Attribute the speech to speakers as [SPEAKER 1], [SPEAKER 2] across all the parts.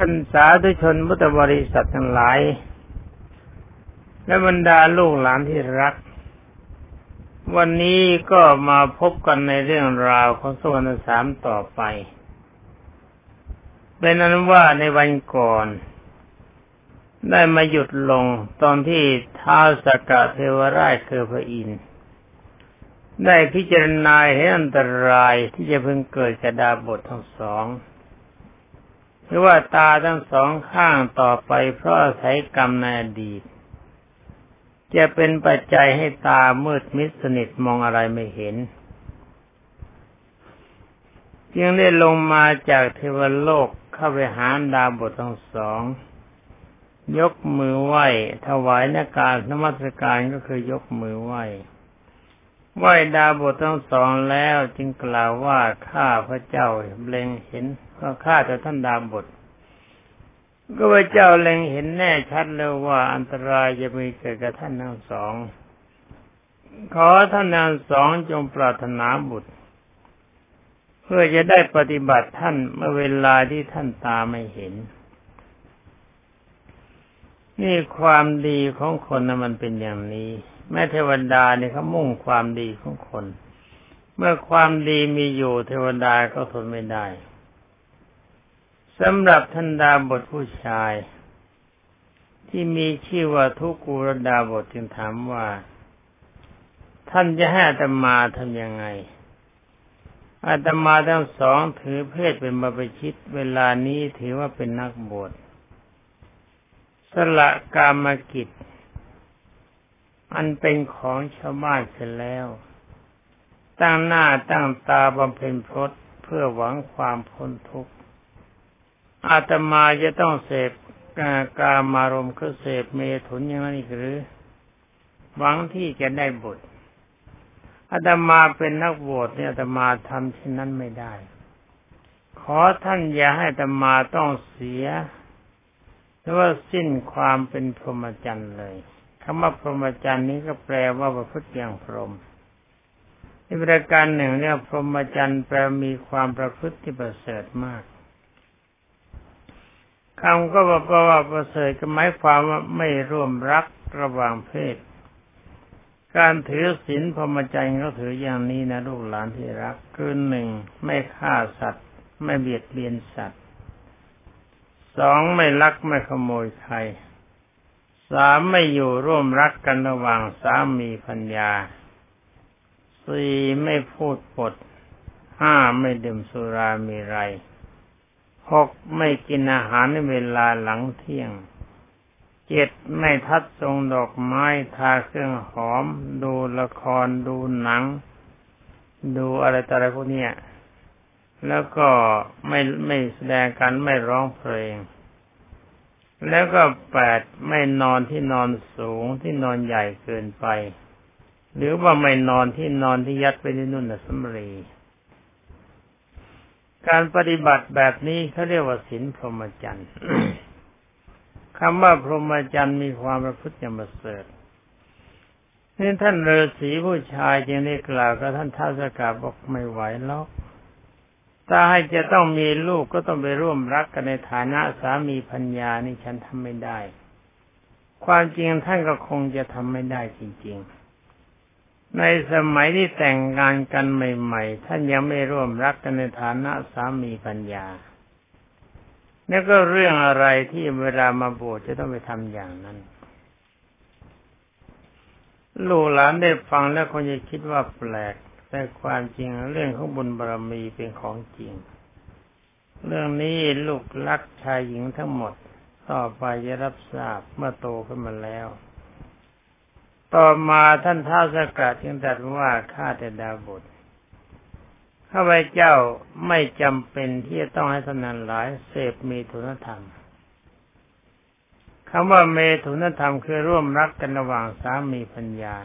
[SPEAKER 1] ท่านสาธุชนพุทธบริษัททั้งหลาย และบรรดาลูกหลานที่รัก วันนี้ก็มาพบกันในเรื่องราวของสวรรค์สามต่อไป เป็นนั้นว่าในวันก่อน ได้มาหยุดลงตอนที่ท้าวสกกะเทวราชคือพระอินทร์ได้พิจารณาเห็นอันตรายที่จะเพึงเกิดกระดาบททั้งสอง หรือว่าตาทั้งสองข้างต่อไปเพราะอาศัยกรรมในอดีต จะเป็นปัจจัยให้ตามืดมิดสนิทมองอะไรไม่เห็นจึงได้ลงมาจากเทวโลกเข้าไปหาดาบททั้งสอง ยกมือไหว้ถวายนาการนมัสการก็คือยกมือไหว้ ไหวดาบททั้งสองแล้วจึงกล่าวว่าข้าพระเจ้าเล็งเห็นว่าข้าแต่ท่านดาบทก็พระเจ้าเล็งเห็นแน่ชัดแล้วว่าอันตรายจะมีเกิดกับท่านทั้งสอง ขอท่านทั้งสองจงปรารถนาบุตร เพื่อจะได้ปฏิบัติท่านเมื่อเวลาที่ท่านตาไม่เห็น นี่ความดีของคนนะมันเป็นอย่างนี้ แม่เทวดาเนี่ยเขามุ่งความดีของคน เมื่อความดีมีอยู่เทวดาก็ทนไม่ได้สำหรับท่านดาบทผู้ชาย ที่มีชื่อว่าทุกูรดาบทจึงถามว่า ท่านจะให้อาตมาทำยังไงอาตมาทั้งสองถือเพศเป็นบาปชิตเวลานี้ถือว่าเป็นนักบวชสละกามกิจ อันเป็นของชาวบ้านเสร็จแล้ว ตั้งหน้าตั้งตาบำเพ็ญพรตเพื่อหวังความพ้นทุกข์อาตมาจะต้องเสพกามารมณ์คือเสพเมถุนอย่างนั้นอีกหรือ หวังที่จะได้บุตรอาตมาเป็นนักบวชเนี่ยอาตมาทำเช่นนั้นไม่ได้ ขอท่านอย่าให้อาตมาต้องเสียหรือว่าสิ้นความเป็นพรหมจรรย์เลย คำว่าพรหมจรรย์นี้ก็แปลว่าประพฤติอย่างพรหมอีกประการหนึ่งเนี่ยพรหมจรรย์แปลมีความประพฤติที่ประเสริฐมากคำก็บอกว่าประเสริฐก็หมายความว่าไม่ร่วมรักระหว่างเพศ การถือศีลพรหมจรรย์ก็ถืออย่างนี้นะลูกหลานที่รักคือหนึ่งไม่ฆ่าสัตว์ ไม่เบียดเบียนสัตว์สองไม่ลักไม่ขโมยใคร สามไม่อยู่ร่วมรักกันระหว่างสามีพัญญาสี่ไม่พูดปดห้าไม่ดื่มสุรามีไรหกไม่กินอาหารในเวลาหลังเที่ยงเจ็ดไม่ทัดทรงดอกไม้ทาเครื่องหอม ดูละครดูหนัง ดูอะไรต่ออะไรพวกนี้แล้วก็ไม่ไม่แสดงกันไม่ร้องเพลง แล้วก็แปดไม่นอนที่นอนสูงที่นอนใหญ่เกินไป หรือว่าไม่นอนที่นอนที่ยัดไปในนุ่นสมรี การปฏิบัติแบบนี้เขาเรียกว่าศีลพรหมจรรย์คำว่าพรหมจรรย์มีความประพฤติอย่างประเสริฐนี่ท่านฤาษีผู้ชายจึงได้กล่าวกับท่านท้าวสกาบอกไม่ไหวแล้ว ถ้าให้จะต้องมีลูกก็ต้องไปร่วมรักกันในฐานะสามีพัญญานี่ฉันทำไม่ได้ ความจริงท่านก็คงจะทำไม่ได้จริง ๆ ในสมัยที่แต่งงานกันใหม่ ๆ ท่านยังไม่ร่วมรักกันในฐานะสามีพัญญานี่ก็เรื่องอะไรที่เวลามาบวชจะต้องไปทำอย่างนั้น ลูกหลานได้ฟังแล้วคงจะคิดว่าแปลก แต่ความจริงเรื่องของบุญบารมีเป็นของจริง เรื่องนี้ลูกรักชายหญิงทั้งหมด ต่อไปจะรับทราบเมื่อโตขึ้นมาแล้ว ต่อมาท่านท้าวสกัดจึงตรัสว่าข้าแต่ดาบทข้าพเจ้าไม่จำเป็นที่จะต้องให้ทนันหลายเสพมีทุนธรรมคำว่าเมถุนธรรมคือร่วมรักกันระหว่างสามีพัญญา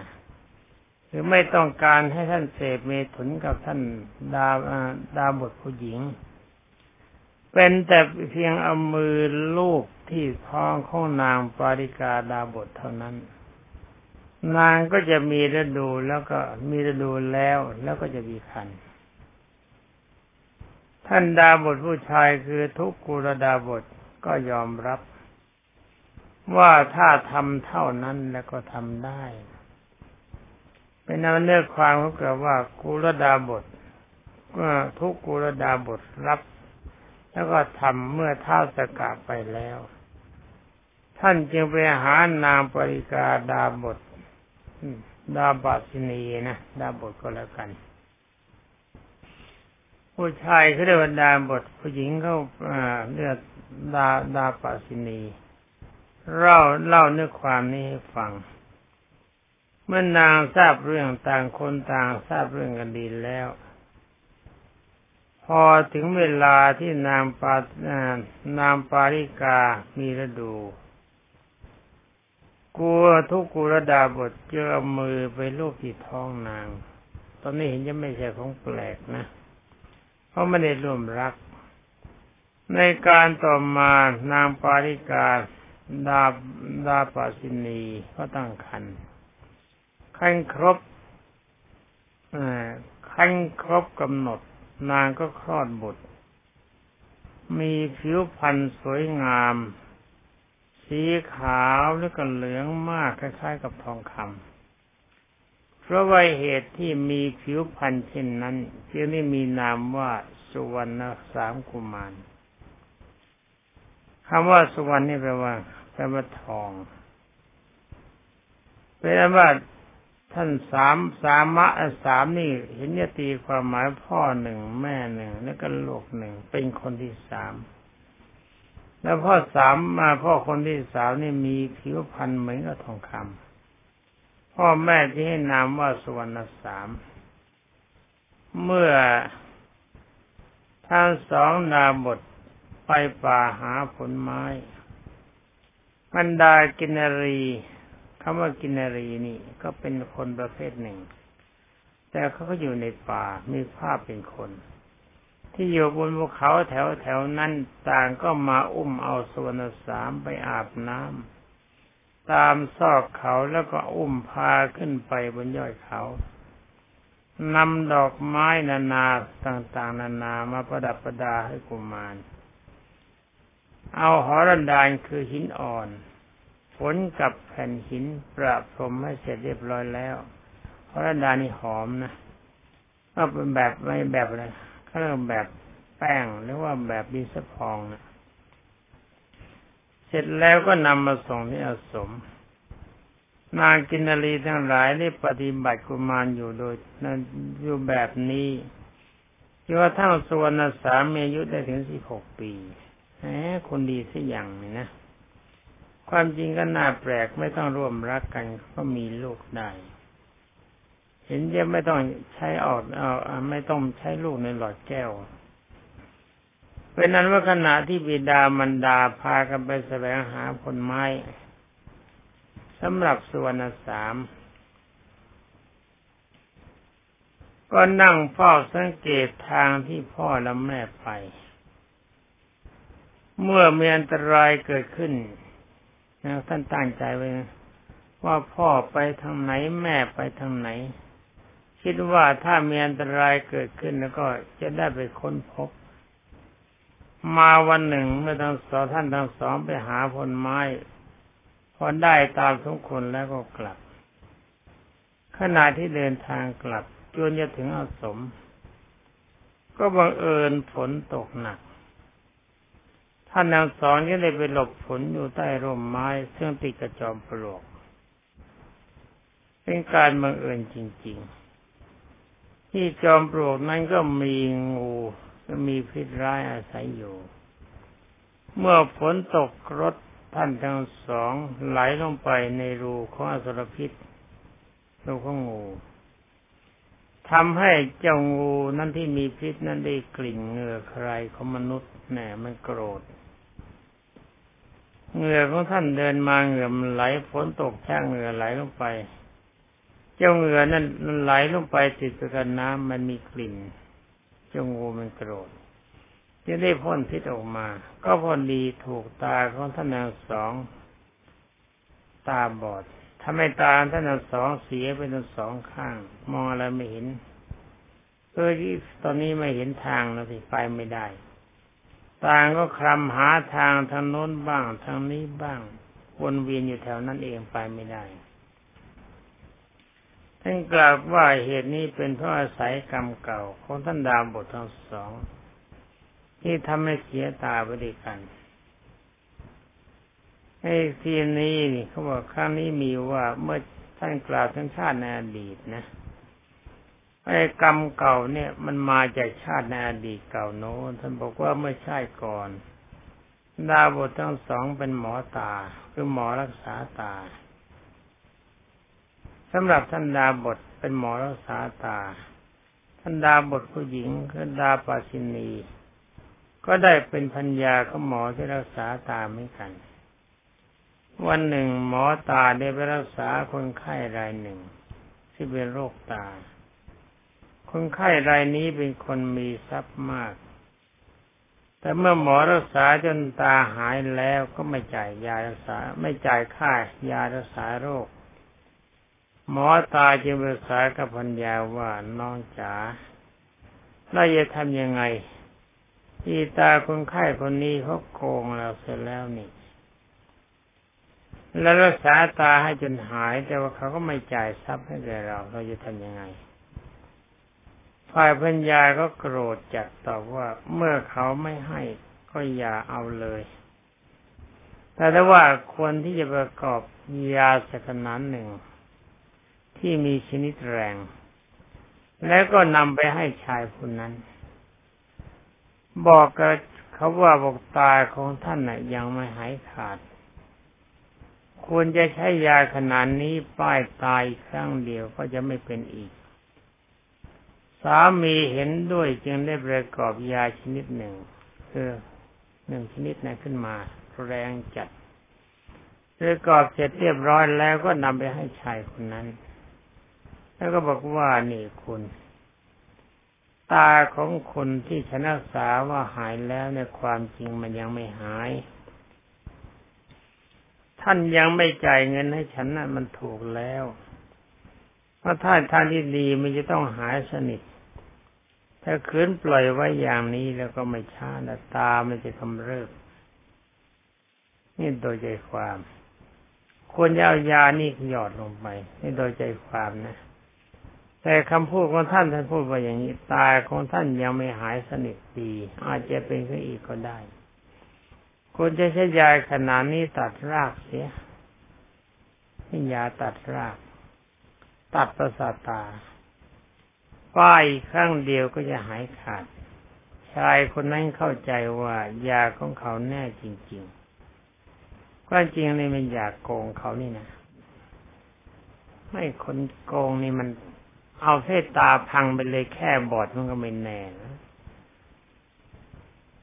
[SPEAKER 1] คือไม่ต้องการให้ท่านเสพเมถุนกับท่านดาดาบทผู้หญิง เป็นแต่เพียงเอามือลูกที่ท้องของนางปาริกาดาบทเท่านั้น นางก็จะมีฤดูแล้วก็มีฤดูแล้วแล้วก็จะมีคัน ท่านดาบทผู้ชายคือทุกกุรดาบทก็ยอมรับ ว่าถ้าทำเท่านั้นแล้วก็ทำได้ เป็นนเนื้อความเขาเกิดว่ากุลดาบทก็ทุกกุลดาบทรับ แล้วก็ทำเมื่อเท่าสกาไปแล้ว ท่านจึงไปหานางปริกาดาบทดาบสินีนะดาบทก็แล้วกัน ผู้ชายเขาเรียกว่าดาบทผู้หญิงเขาเรียกดาดาปสินีเล่าเล่าเนื้อความนี้ให้ฟัง เมื่อนางทราบเรื่องต่างคนต่างทราบเรื่องกันดีแล้ว พอถึงเวลาที่นางปานางปาริกามีฤดูกลัวทุกกุรดาบทเจอมือไปลูกที่ท้องนาง ตอนนี้เห็นจะไม่ใช่ของแปลกนะ เพราะไม่ได้ร่วมรัก ในการต่อมานางปาริกาดาดาปาสินีก็ตั้งคัน คันครบคันครบกำหนด นางก็คลอดบุตร มีผิวพรรณสวยงาม สีขาวแล้วก็เหลืองมากคล้ายๆ กับทองคำเพราะว่าเหตุที่มีผิวพรรณเช่นนั้นจึงได้มีนามว่าสุวรรณสามกุมารคำว่าสุวรรณนี่แปลว่าแปลว่าทองเป็นว่า ท่านสามสามะสามนี่ เห็นจะตีความหมายพ่อหนึ่งแม่หนึ่งแล้วก็ลูกหนึ่งเป็นคนที่สามแล้วพ่อสามมาพ่อคนที่สามนี่มีผิวพรรณเหมือนกับทองคำพ่อแม่ที่ให้นามว่าสุวรรณสาม เมื่อทั้งสองนาบทไปป่าหาผลไม้บรรดากินรี คำว่ากินรีนี่ก็เป็นคนประเภทหนึ่ง แต่เขาก็อยู่ในป่ามีภาพเป็นคน ที่อยู่บนภูเขาแถวแถวนั้นต่างก็มาอุ้มเอาสวนสามไปอาบน้ำตามซอกเขาแล้วก็อุ้มพาขึ้นไปบนยอดเขานำดอกไม้นานาต่างๆ นานามาประดับประดาให้กุมาร เอาหอรันดานคือหินอ่อน ฝนกับแผ่นหินประพรมให้เสร็จเรียบร้อยแล้วหอรันดานนี่หอมนะก็เป็นแบบไม่แบบอะไรเขาเรียกแบบแป้งหรือว่าแบบดินสะพองนะเสร็จแล้วก็นำมาส่งที่อาสม นางกินารีทั้งหลายได้ปฏิบัติกุมารอยู่โดยนั้นอยู่แบบนี้จนกระทั่งส่วนสามีอายุได้ถึงสิบหกปีแหมคนดีสักอย่างนี่นะ ความจริงก็น่าแปลกไม่ต้องร่วมรักกันก็มีลูกได้ เห็นจะไม่ต้องใช้ออกเอาไม่ต้องใช้ลูกในหลอดแก้วเป็นนั้นว่าขณะที่บิดามันดาพากันไปแสวงหาผลไม้สำหรับส่วนสาม ก็นั่งเฝ้าสังเกตทางที่พ่อและแม่ไป เมื่อมีอันตรายเกิดขึ้น ท่านตั้งใจไว้ว่าพ่อไปทางไหนแม่ไปทางไหน คิดว่าถ้ามีอันตรายเกิดขึ้นแล้วก็จะได้ไปค้นพบ มาวันหนึ่งเมื่อทั้งสองท่านทั้งสองไปหาผลไม้พอได้ตามทุกคนแล้วก็กลับ ขณะที่เดินทางกลับจนจะถึงอาสม ก็บังเอิญฝนตกหนัก ท่านทั้งสองก็เลยไปหลบฝนอยู่ใต้ร่มไม้ซึ่งติดกระจอมปลวก เป็นการบังเอิญจริง ๆ ที่จอมปลวกนั้นก็มีงูก็มีพิษร้ายอาศัยอยู่ เมื่อฝนตกรถท่านทั้งสองไหลลงไปในรูของอสรพิษรูของงูทำให้เจ้างูนั้นที่มีพิษนั้นได้กลิ่นเหงื่อใครของมนุษย์แหน่มันโกรธ เหงื่อของท่านเดินมาเหงื่อมันไหลฝนตกแช่งเหงื่อไหลลงไป เจ้าเหงื่อนั้นมันไหลลงไปติดกับน้ำมันมีกลิ่น เจ้างูมันโกรธจะได้พ่นพิษออกมา ก็พอดีถูกตาของท่านนางสอง ตาบอดทำให้ตาท่านนางสองเสียไปทั้งสองข้าง มองอะไรไม่เห็นเออที่ตอนนี้ไม่เห็นทางแล้วสิไปไม่ได้ ต่างก็คลำหาทางทางโน้นบ้างทางนี้บ้าง วนเวียนอยู่แถวนั้นเองไปไม่ได้ท่านกล่าวว่าเหตุนี้เป็นเพราะอาศัยกรรมเก่าของท่านดาวบททั้งสอง ที่ทำให้เสียตาไปด้วยกันไอ้ทีนี้นี่เขาบอกครั้งนี้มีว่าเมื่อท่านกล่าวถึงชาติในอดีตนะ ไอ้กรรมเก่าเนี่ย มันมาจากชาติในอดีตเก่าโน้นท่านบอกว่าเมื่อชาติก่อนดาบททั้งสองเป็นหมอตาคือหมอรักษาตาสำหรับท่านดาบทเป็นหมอรักษาตา ท่านดาบทผู้หญิงคือดาปาสินี ก็ได้เป็นพัญญาของหมอที่รักษาตาเหมือนกัน วันหนึ่งหมอตาได้ไปรักษาคนไข้รายหนึ่ง ที่เป็นโรคตา คนไข้รายนี้เป็นคนมีทรัพย์มาก แต่เมื่อหมอรักษาจนตาหายแล้วก็ไม่จ่ายยารักษา ไม่จ่ายค่ายารักษาโรค หมอตาจึงปรึกษากับพัญญาว่าน้องจ๋าเราจะทำยังไงที่ตาคนไข้คนนี้เขาโกงเราเสร็จแล้วนี่แล้วรักษาตาให้จนหาย แต่ว่าเขาก็ไม่จ่ายทรัพย์ให้แกเรา เราจะทำยังไง ฝ่ายพัญญาก็โกรธจัดตอบว่าเมื่อเขาไม่ให้ก็อย่าเอาเลย แต่ถ้าว่าควรที่จะประกอบยาสักนานหนึ่ง ที่มีชนิดแรง แล้วก็นำไปให้ชายคนนั้น บอกกับเขาว่าบอกตาของท่านน่ะ ยังไม่หายขาด ควรจะใช้ยาขนาดนี้ป้ายตายครั้งเดียวก็จะไม่เป็นอีก สามีเห็นด้วยจึงได้ประกอบยาชนิดหนึ่งคือหนึ่งชนิดนั้นขึ้นมา แรงจัดประกอบเสร็จเรียบร้อยแล้วก็นำไปให้ชายคนนั้น แล้วก็บอกว่านี่คุณ ตาของคนที่ชนะสาว่าหายแล้วในความจริงมันยังไม่หาย ท่านยังไม่จ่ายเงินให้ฉันนะ่ะมันถูกแล้วเพราะถ้าทางที่ดีมันจะต้องหายสนิท ถ้าคืนปล่อยไว้อย่างนี้แล้วก็ไม่ช้านะตามันจะกำเริบนี่โดยใจความควรจะเอายานี่หยอดลงไปนี่โดยใจความนะ แต่คำพูดของท่านท่านพูดว่าอย่างนี้ ตายของท่านยังไม่หายสนิทดี อาจจะเป็นขึ้นอีกก็ได้ควรจะใช้ยาขนาดนี้ตัดรากเสียให้ยาตัดราก ตัดประสาทตา ป้ายครั้งเดียวก็จะหายขาด ชายคนนั้นเข้าใจว่ายาของเขาแน่จริง ๆ ความจริงนี่มันอยากโกงเขานี่นะ ไม่คนโกงนี่มันเอาเส้ตาพังไปเลยแค่บอดมันก็ไม่แน่นะ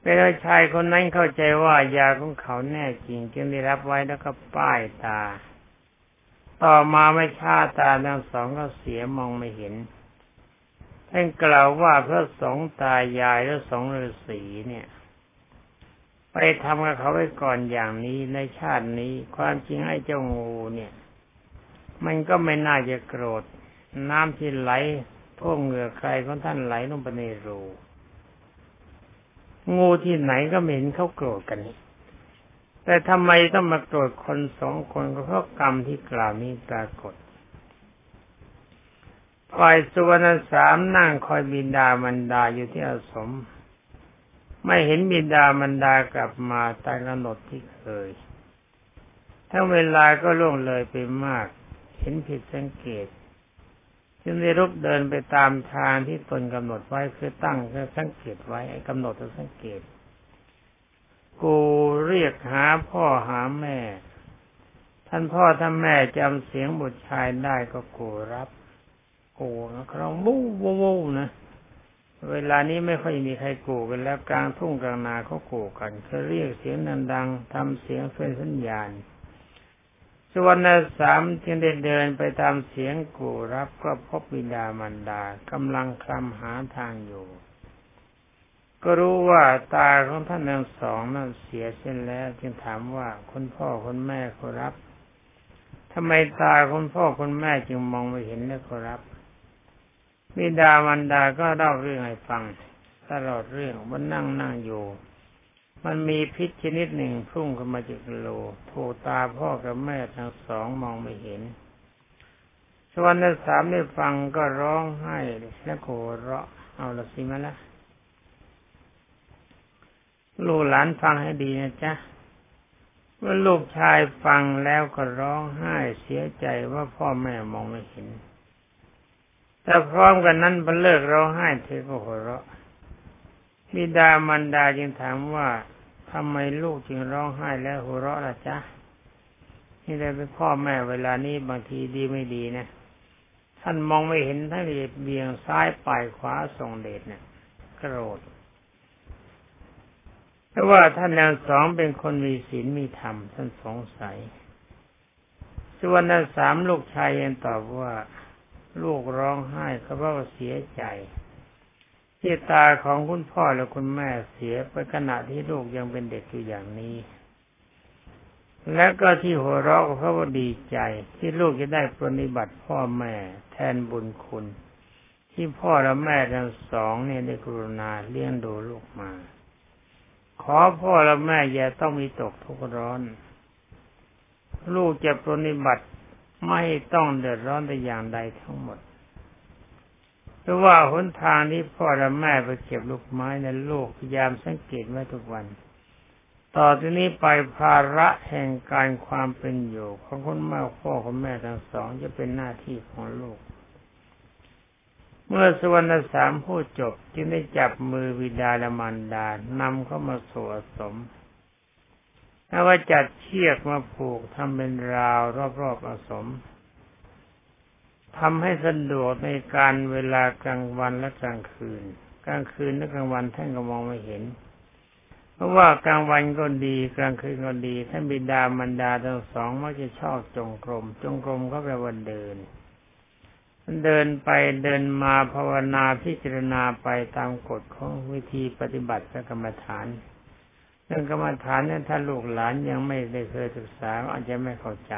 [SPEAKER 1] เป็นชายคนนั้นเข้าใจว่ายาของเขาแน่จริง จึงได้รับไว้แล้วก็ป้ายตา ต่อมาไม่ชาตาทั้งสองก็เสียมองไม่เห็น ท่านกล่าวว่าพระสงฆ์ตายายและสองฤาษีเนี่ย ไปทำกับเขาไว้ก่อนอย่างนี้ในชาตินี้ ความจริงไอ้เจ้างูเนี่ย มันก็ไม่น่าจะโกรธ น้ำที่ไหลท่วมเหงื่อใครของท่านไหลลงไปในรูงูที่ไหนก็ไม่เห็นเขาโกรธกันนี่แต่ทำไมต้องมาโกรธคนสองคนก็เพราะกรรมที่กล่าวนี้ปรากฏ ฝ่ายสุวรรณสามนั่งคอยบินดามันดาอยู่ที่อาสม ไม่เห็นบินดามันดากลับมาตามกำหนดที่เคย ทั้งเวลาก็ล่วงเลยไปมาก เห็นผิดสังเกต จึงได้รุกเดินไปตามทางที่ตนกำหนดไว้คือตั้งคือสังเกตไว้กำหนดสังเกต กูเรียกหาพ่อหาแม่ ท่านพ่อท่านแม่จำเสียงบุตรชายได้ก็กูรับ กูนะครองบู้วู้นะเวลานี้ไม่ค่อยมีใครกูกันแล้วกลางทุ่งกลางนาเขากูกันเขาเรียกเสียงดังๆทำเสียงเป็นสัญญาณส่วนสามจึงได้เดินไปตามเสียงกูรับก็พบบิดามันดากำลังคลำหาทางอยู่ ก็รู้ว่าตาของท่านทั้งสองนั้นเสียเส้นแล้ว จึงถามว่าคุณพ่อคุณแม่ขอรับทำไมตาคุณพ่อคุณแม่จึงมองไม่เห็นและขอรับ บิดามันดาก็เล่าเรื่องให้ฟัง ตลอดเรื่องว่านั่งนั่งอยู่ มันมีพิษชนิดหนึ่งพุ่งเข้ามาจากโลถูตาพ่อกับแม่ทั้งสองมองไม่เห็นสวนที่สามได้ฟังก็ร้องไห้และโกเราะเอาละสิมาละลูกหลานฟังให้ดีนะจ๊ะเมื่อลูกชายฟังแล้วก็ร้องไห้เสียใจว่าพ่อแม่มองไม่เห็น แต่พร้อมกันนั้นพอเลิกร้องไห้เธอก็หัวเราะบิดามันดาจึงถามว่าทำไมลูกจึงร้องไห้แล้วหัวเราะล่ะจ๊ะนี่เลยเป็นพ่อแม่เวลานี้บางทีดีไม่ดีนะท่านมองไม่เห็นท่านเบี่ยงซ้ายปลายขวาส่งเดชเนี่ยโกรธเพราะว่าท่านทั้งสองเป็นคนมีศีลมีธรรมท่านสงสัย ส่วนนั้นสามลูกชายยังตอบว่า ลูกร้องไห้เขาเพราะว่าเสียใจที่ตาของคุณพ่อและคุณแม่เสียไปขณะที่ลูกยังเป็นเด็กอยู่อย่างนี้ และก็ที่หัวเราะเพราะว่าดีใจ ที่ลูกจะได้ปฏิบัติพ่อแม่แทนบุญคุณ ที่พ่อและแม่ทั้งสองเนี่ยได้กรุณาเลี้ยงดูลูกมา ขอพ่อและแม่อย่าต้องมีตกทุกข์ร้อน ลูกจะปฏิบัติ ไม่ต้องเดือดร้อนแต่อย่างใดทั้งหมดเพราะว่าหนทางที่พ่อและแม่ไปเก็บลูกไม้ในลูกพยายามสังเกตไว้ทุกวัน ต่อที่นี้ไปภาระแห่งการความเป็นอยู่ของคุณแม่พ่อคุณแม่ทั้งสองจะเป็นหน้าที่ของลูก เมื่อสวรรณสามพูดจบจึงได้จับมือวิดาและมารดานำเข้ามาสวสม แล้วว่าจัดเชือกมาผูกทำเป็นราวรอบๆอาสมทำให้สะดวกในการเวลากลางวันและกลางคืน กลางคืนและกลางวันท่านก็มองไม่เห็น เพราะว่ากลางวันก็ดี กลางคืนก็ดี ท่านบิดามันดาทั้งสองมักจะชอบจงกรม จงกรมก็แปลว่าเดิน เดินไปเดินมาภาวนาพิจารณาไปตามกฎของวิธีปฏิบัติกรรมฐาน เรื่องกรรมฐานเนี่ยถ้าลูกหลานยังไม่ได้เคยศึกษาอาจจะไม่เข้าใจ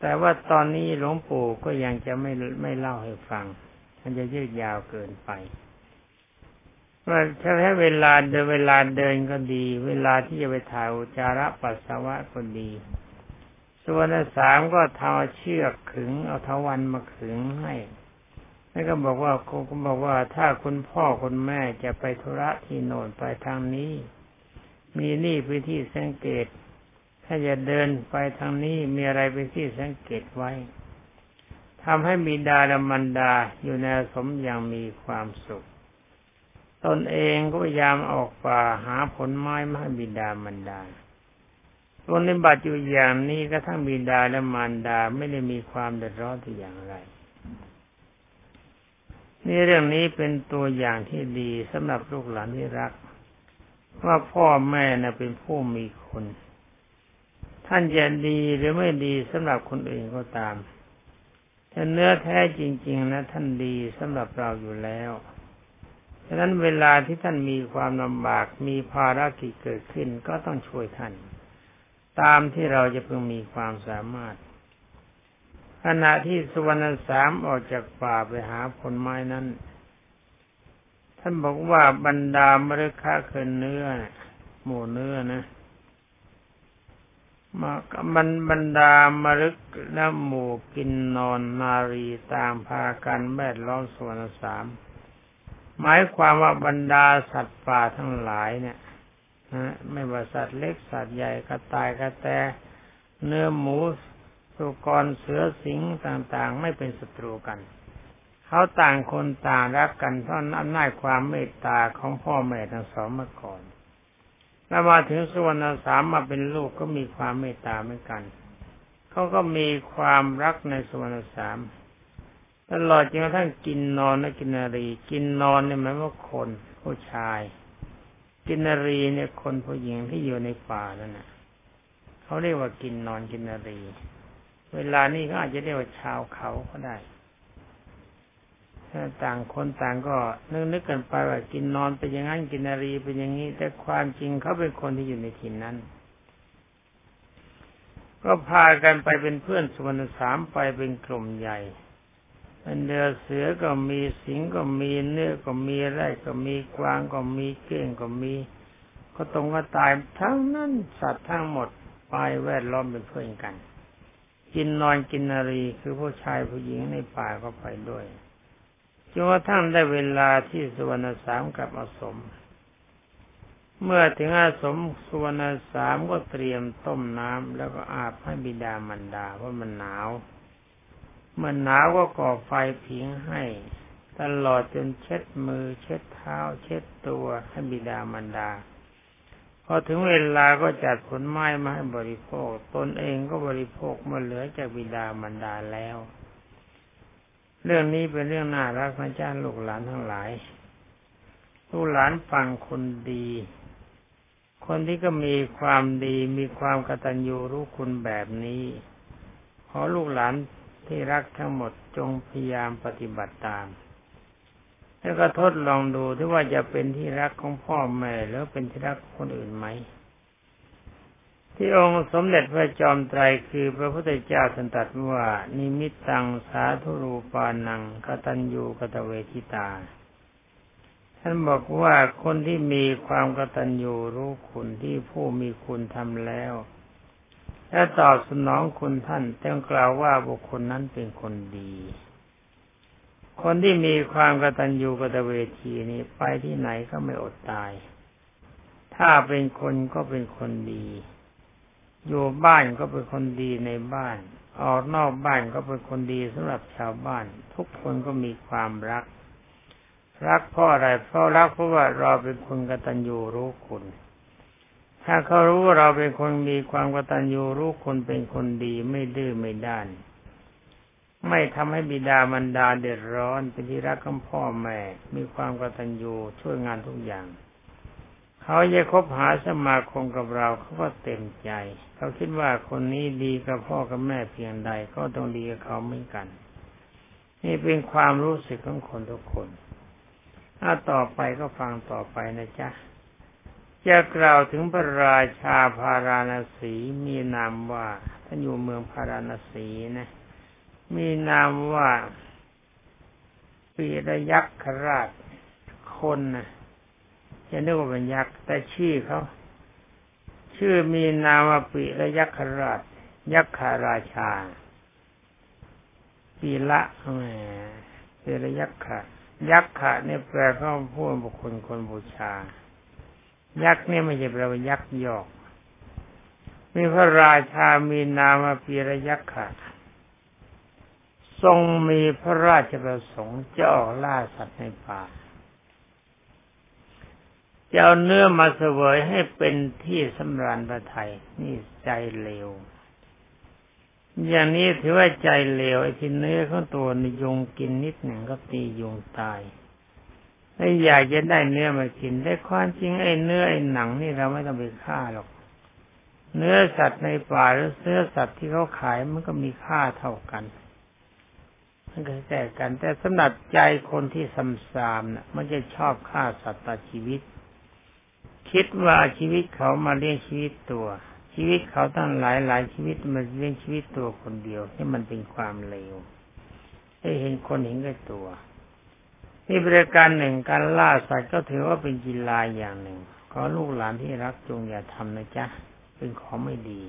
[SPEAKER 1] แต่ว่าตอนนี้หลวงปู่ก็ยังจะไม่ไม่เล่าให้ฟัง มันจะยืดยาวเกินไปว่าถ้าให้เวลาเดินเวลาเดินก็ดี เวลาที่จะไปถ่ายอุจาระปัสสาวะก็ดี ส่วนสามก็ทาเชือกขึง เอาทวันมาขึงให้แล้วก็บอกว่าคก็บอกว่าถ้าคุณพ่อคุณแม่จะไปธุระที่โน่นไปทางนี้ มีนี่พื้นที่สังเกต ถ้าจะเดินไปทางนี้มีอะไรเป็นที่สังเกตไว้ทำให้มีดาและมันดาอยู่ในสมอย่างมีความสุข ตนเองก็พยายามออกป่าหาผลไม้มาให้บิดามันดาปฏิบัติอยู่อย่างนี้ก็ทั้งบิดาและมารดาไม่ได้มีความเดือดร้อนที่อย่างไร นี่เรื่องนี้เป็นตัวอย่างที่ดีสำหรับลูกหลานที่รัก ว่าพ่อแม่น่ะเป็นผู้มีคุณ ท่านจะดีหรือไม่ดีสำหรับคนอื่นก็ตามแต่เนื้อแท้จริง ๆ นะ ท่านดีสำหรับเราอยู่แล้วฉะนั้นเวลาที่ท่านมีความลำบากมีภารกิจเกิดขึ้นก็ต้องช่วยท่าน ตามที่เราจะเพิ่งมีความสามารถขณะที่สุวรรณสามออกจากป่าไปหาผลไม้นั้น ท่านบอกว่าบรรดามฤคะเคินเนื้อ หมูเนื้อนะมาบันบรรดามรึกและหมู่กินนอนนารีต่างพากันแวดล้อมส่วนสาม หมายความว่าบรรดาสัตว์ป่าทั้งหลายเนี่ยนะไม่ว่าสัตว์เล็กสัตว์ใหญ่กระต่ายกระแต เนื้อหมูสุกรเสือสิงต่างๆ ไม่เป็นศัตรูกัน เขาต่างคนต่างรักกันเพราะอำนาจความเมตตาของพ่อแม่ทั้งสองมาก่อนแล้วมาถึงสุวรรณสามมาเป็นลูกก็มีความเมตตาเหมือนกัน เขาก็มีความรักในสุวรรณสามตลอดจนกระทั่งกินนอนและกินนารี กินนอนเนี่ยหมายว่าคนผู้ชาย กินนารีเนี่ยคนผู้หญิงที่อยู่ในป่านั่นนะเขาเรียกว่ากินนอนกินนารี เวลานี้เขาอาจจะเรียกว่าชาวเขาก็ได้ ต่างคนต่างก็นึกนึกกันไปว่ากินนอนเป็นอย่างนั้นกินนารีเป็นอย่างนี้ แต่ความจริงเขาเป็นคนที่อยู่ในถิ่นนั้น ก็พากันไปเป็นเพื่อนสุวรรณสามไปเป็นกลุ่มใหญ่เป็นเดือเสือก็มีสิงก็มีเนื้อก็มีไรก็มีกวางก็มีเก้งก็มี ก็ตรงก็ตายทั้งนั้นสัตว์ทั้งหมดไปแวดล้อมเป็นเพื่อนกัน กินนอนกินนารีคือผู้ชายผู้หญิงในป่าก็ไปด้วย จนกระทั่งได้เวลาที่สุวรรณสามกับอสม เมื่อถึงอาสมสุวรรณสามก็เตรียมต้มน้ำแล้วก็อาบให้บิดามันดาเพราะมันหนาวเมื่อหนาวก็ก่อไฟผิงให้ ตลอดจนเช็ดมือ เช็ดเท้า เช็ดตัวให้บิดามันดาพอถึงเวลาก็จัดผลไม้มาให้บริโภค ตนเองก็บริโภคเมื่อเหลือจากบิดามันดาแล้ว เรื่องนี้เป็นเรื่องน่ารักนะจ้าลูกหลานทั้งหลาย ลูกหลานฟังคนดี คนที่ก็มีความดีมีความกตัญญูรู้คุณแบบนี้ ขอลูกหลานที่รักทั้งหมดจงพยายามปฏิบัติตาม แล้วก็ทดลองดูที่ว่าจะเป็นที่รักของพ่อแม่แล้วเป็นที่รักคนอื่นไหม ที่องค์สมเด็จพระจอมไตรคือพระพุทธเจ้าสันตัดว่า นิมิตตังสาธุรูปานังกตัญญูกตเวทิตา ท่านบอกว่าคนที่มีความกตัญญูรู้คุณที่ผู้มีคุณทำแล้วและตอบสนองคุณท่านต้องกล่าวว่าบุคคลนั้นเป็นคนดี คนที่มีความกตัญญูกตเวทีนี้ไปที่ไหนก็ไม่อดตาย ถ้าเป็นคนก็เป็นคนดี อยู่บ้านก็เป็นคนดีในบ้าน ออกนอกบ้านก็เป็นคนดีสำหรับชาวบ้าน ทุกคนก็มีความรัก รักเพราะอะไรเพราะรักเพราะว่าเราเป็นคนกตัญญูรู้คุณ ถ้าเขารู้ว่าเราเป็นคนมีความกตัญญูรู้คนเป็นคนดีไม่ดื้อไม่ด้าน ไม่ทำให้บิดามารดาเดือดร้อนเป็นที่รักของพ่อแม่ มีความกตัญญูช่วยงานทุกอย่าง เขาจะคบหาสมาคมกับเราเขาก็เต็มใจ เขาคิดว่าคนนี้ดีกับพ่อกับแม่เพียงใดก็ต้องดีกับเขาเหมือนกัน นี่เป็นความรู้สึกของคนทุกคนถ้าต่อไปก็ฟังต่อไปนะจ๊ะจะกล่าวถึงพระราชาพาราณสีมีนามว่าท่านอยู่เมืองพาราณสีนะ มีนามว่าปีระยักษ์ราชคนนะ จะนึกว่าเป็นยักษ์แต่ชื่อเขาชื่อมีนามปีระยักษ์ราช ยักษ์าราชา ปีละแหมปีระยักษ์ยักษ์เนี่ยแปลเข้าพูดบุคคลคนบูชา ยักษ์นี่ไม่ใช่แปลว่ายักษ์ยอกมีพระราชามีนามปีระยักษ์ค่ะทรงมีพระราชประสงค์จะออกล่าสัตว์ในป่า จะเอาเนื้อมาเสวยให้เป็นที่สำราญพระไทยนี่ใจเลวอย่างนี้ถือว่าใจเลวไอ้ที่เนื้อของตัวนยงกินนิดหนึ่งก็ตียุงตายถ้อยากจะได้เนื้อมากินได้ความจริงไอ้เนื้อไอ้หนังนี่เราไม่ต้องไปฆ่าหรอก เนื้อสัตว์ในป่าหรือเนื้อสัตว์ที่เขาขายมันก็มีค่าเท่ากันมันก็แต่กัน แต่สำหรับใจคนที่ซ้ำซามนะ่ะ มันจะชอบฆ่าสัตว์ตัดชีวิต คิดว่าชีวิตเขามาเลี้ยงชีวิตตัว ชีวิตเขาตั้งหลายหลายชีวิตมาเลี้ยงชีวิตตัวคนเดียวที่มันเป็นความเลวให้เห็นคนเห็นแก่ตัวนี่บริการหนึ่งการล่าสัตว์ก็ถือว่าเป็นกีฬาอย่างหนึ่งขอลูกหลานที่รักจงอย่าทำนะจ๊ะเป็นของไม่ดี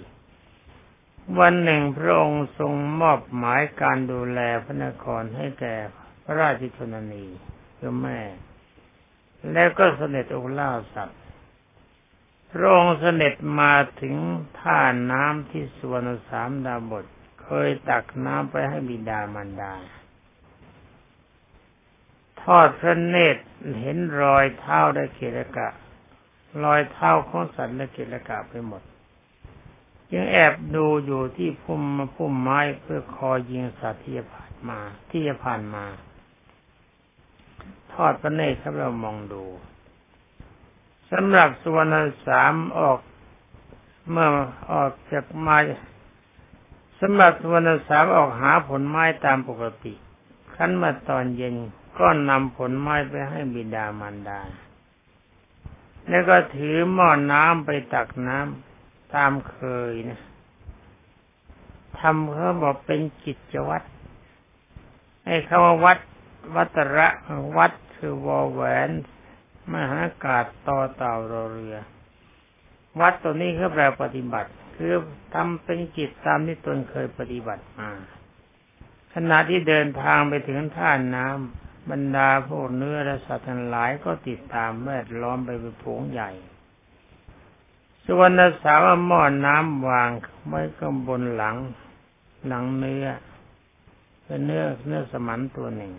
[SPEAKER 1] วันหนึ่งพระองค์ทรงมอบหมายการดูแลพระนครให้แก่พระราชชนนีคือแม่ แล้วก็เสด็จองล่าสัตว์ พระองค์เสด็จมาถึงท่าน้ำที่สวนสามดาบท เคยตักน้ำไปให้บิดามารดา ทอดพระเนตรเห็นรอยเท้าได้เกลกะ รอยเท้าของสัตว์และเกลกะไปหมดยังแอบดูอยู่ที่พุ่มพุ่มไม้เพื่อคอยยิงสัตว์ที่จะผ่านมา ที่จะผ่านมา ทอดพระเนตรครับเรามองดู สำหรับส่วนสามออกเมื่อออกจากมาสำหรับส่วนสามออกหาผลไม้ตามปกติขั้นมาตอนเย็นก็นำผลไม้ไปให้บิดามารดา แล้วก็ถือหม้อน้ำไปตักน้ำตามเคยนะทำเขาบอกเป็นกิจวัตรให้คำว่าวัดวัตระวัดคือวอแหวน มหากาศต่อเต่ารอเรือ วัดตัวนี้คือแปลปฏิบัติ คือทำเป็นกิจตามที่ตนเคยปฏิบัติมาขณะที่เดินทางไปถึงท่าน้ำบรรดาพวกเนื้อและสัตว์ทั้งหลายก็ติดตามแวดล้อมไปเป็นผงใหญ่ส่วนสาวหม้อน้ำวางไว้ก็บนหลัง หลังเนื้อเป็นเนื้อเนื้อสมันตัวหนึ่ง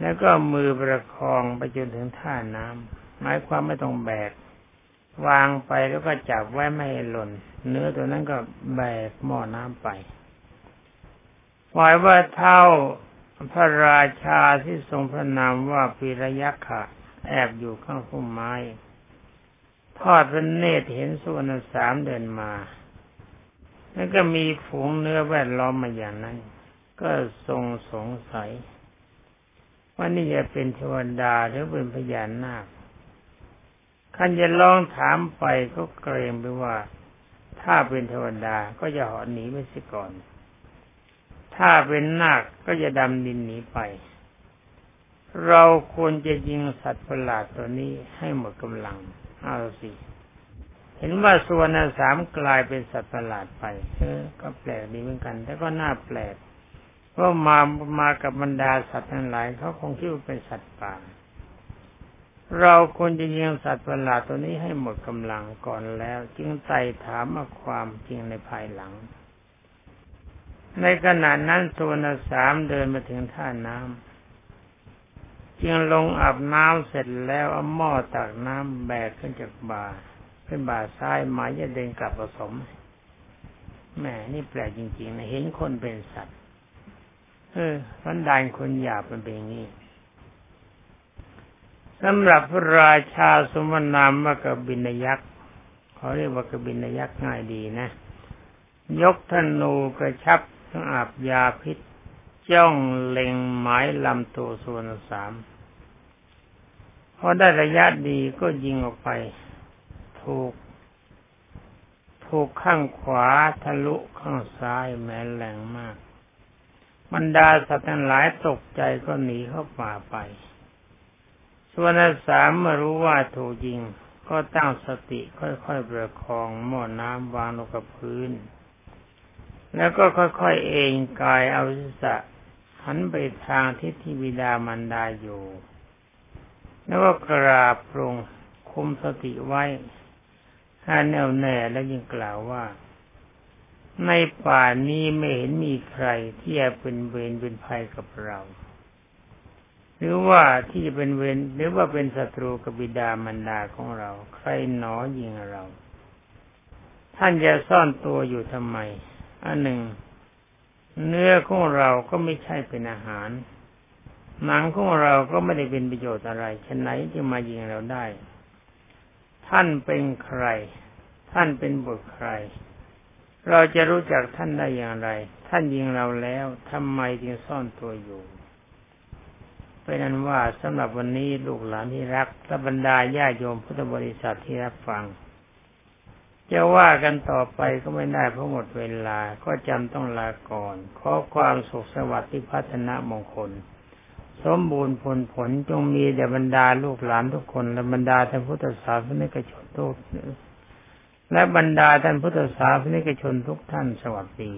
[SPEAKER 1] แล้วก็มือประคองไปจนถึงท่าน้ำหมายความไม่ต้องแบก วางไปแล้วก็จับไว้ไม่ให้หล่น เนื้อตัวนั้นก็แบกหม้อน้ำไปหมายว่าเท่าพระราชาที่ทรงพระนามว่าปีระยักษ์แอบอยู่ข้างพุ่มไม้ ทอดพระเนตรเห็นสุวรรณสามเดินมา แล้วก็มีฝูงเนื้อแวดล้อมมาอย่างนั้น ก็ทรงสงสัย ว่านี่จะเป็นเทวดาหรือเป็นพญานาคขันจะลองถามไปก็เกรงไปว่า ถ้าเป็นเทวดาก็จะหอหนีไปสิก่อน ถ้าเป็นนาคก็จะดำดินหนีไป เราควรจะยิงสัตว์ประหลาดตัวนี้ให้หมดกำลังเอาสิเห็นว่าส่วนสามกลายเป็นสัตว์ประหลาดไปเออก็แปลกดีเหมือนกัน แต่ก็น่าแปลก เพราะมามากับบรรดาสัตว์ทั้งหลายเขาคงคิดว่าเป็นสัตว์ป่า เราควรจะยิงสัตว์ประหลาดตัวนี้ให้หมดกำลังก่อนแล้ว จึงไต่ถามมาความจริงในภายหลัง ในขณะนั้นส่วนสามเดินมาถึงท่าน้ำจึงลงอาบน้ำเสร็จแล้วเอาหม้อตักน้ำแบกขึ้นจากบ่าขึ้นบ่าซ้ายหมายจะเดินกลับผสมแม่นี่แปลกจริงๆนะเห็นคนเป็นสัตว์ เออพันดานคนหยาบมันเป็นอย่างนี้สำหรับพระราชาสมนามว่ากบินยักษ์เขาเรียกว่ากบินยักษ์ง่ายดีนะ ยกธนูกระชับอาบยาพิษ จ้องเล็งหมายลำตัวส่วนสามพอได้ระยะดีก็ยิงออกไป ถูก ถูกข้างขวาทะลุข้างซ้ายแม้แรงมาก บรรดาสัตว์ทั้งหลายตกใจก็หนีเข้าป่าไป ส่วนสามเมื่อรู้ว่าถูกยิง ก็ตั้งสติค่อยๆประคองหม้อน้ำวางลงกับพื้น แล้วก็ค่อยๆเองกายเอาศีรษะหันไปทางทิศที่บิดามันดาอยู่ แล้วก็กราบลงคุมสติไว้ให้แน่วแน่แล้วยิ่งกล่าวว่า ในป่านี้ไม่เห็นมีใครที่จะเป็นเวรเป็นภัยกับเรา หรือว่าที่เป็นเวรหรือว่าเป็นศัตรูกับบิดามารดาของเรา ใครหนอยิงเรา ท่านจะซ่อนตัวอยู่ทำไม อันหนึ่ง เนื้อของเราก็ไม่ใช่เป็นอาหาร หนังของเราก็ไม่ได้เป็นประโยชน์อะไรฉะไหนจะมายิงเราได้ ท่านเป็นใคร ท่านเป็นบุตรใคร เราจะรู้จักท่านได้อย่างไร ท่านยิงเราแล้วทำไมจึงซ่อนตัวอยู่เป็นนั้นว่าสำหรับวันนี้ลูกหลานที่รักและบรรดาญาโยมพุทธบริษัทที่รับฟัง จะว่ากันต่อไปก็ไม่ได้เพราะหมดเวลาก็จำต้องลาก่อน ขอความสุขสวัสดิ์ที่พัฒนามงคล สมบูรณ์ผลผลจงมีแด่บรรดาลูกหลานทุกคนและบรรดาท่านพุทธศาสนิกชนทุก และบรรดาท่านพุทธศาสนิกชนทุกท่านสวัสดี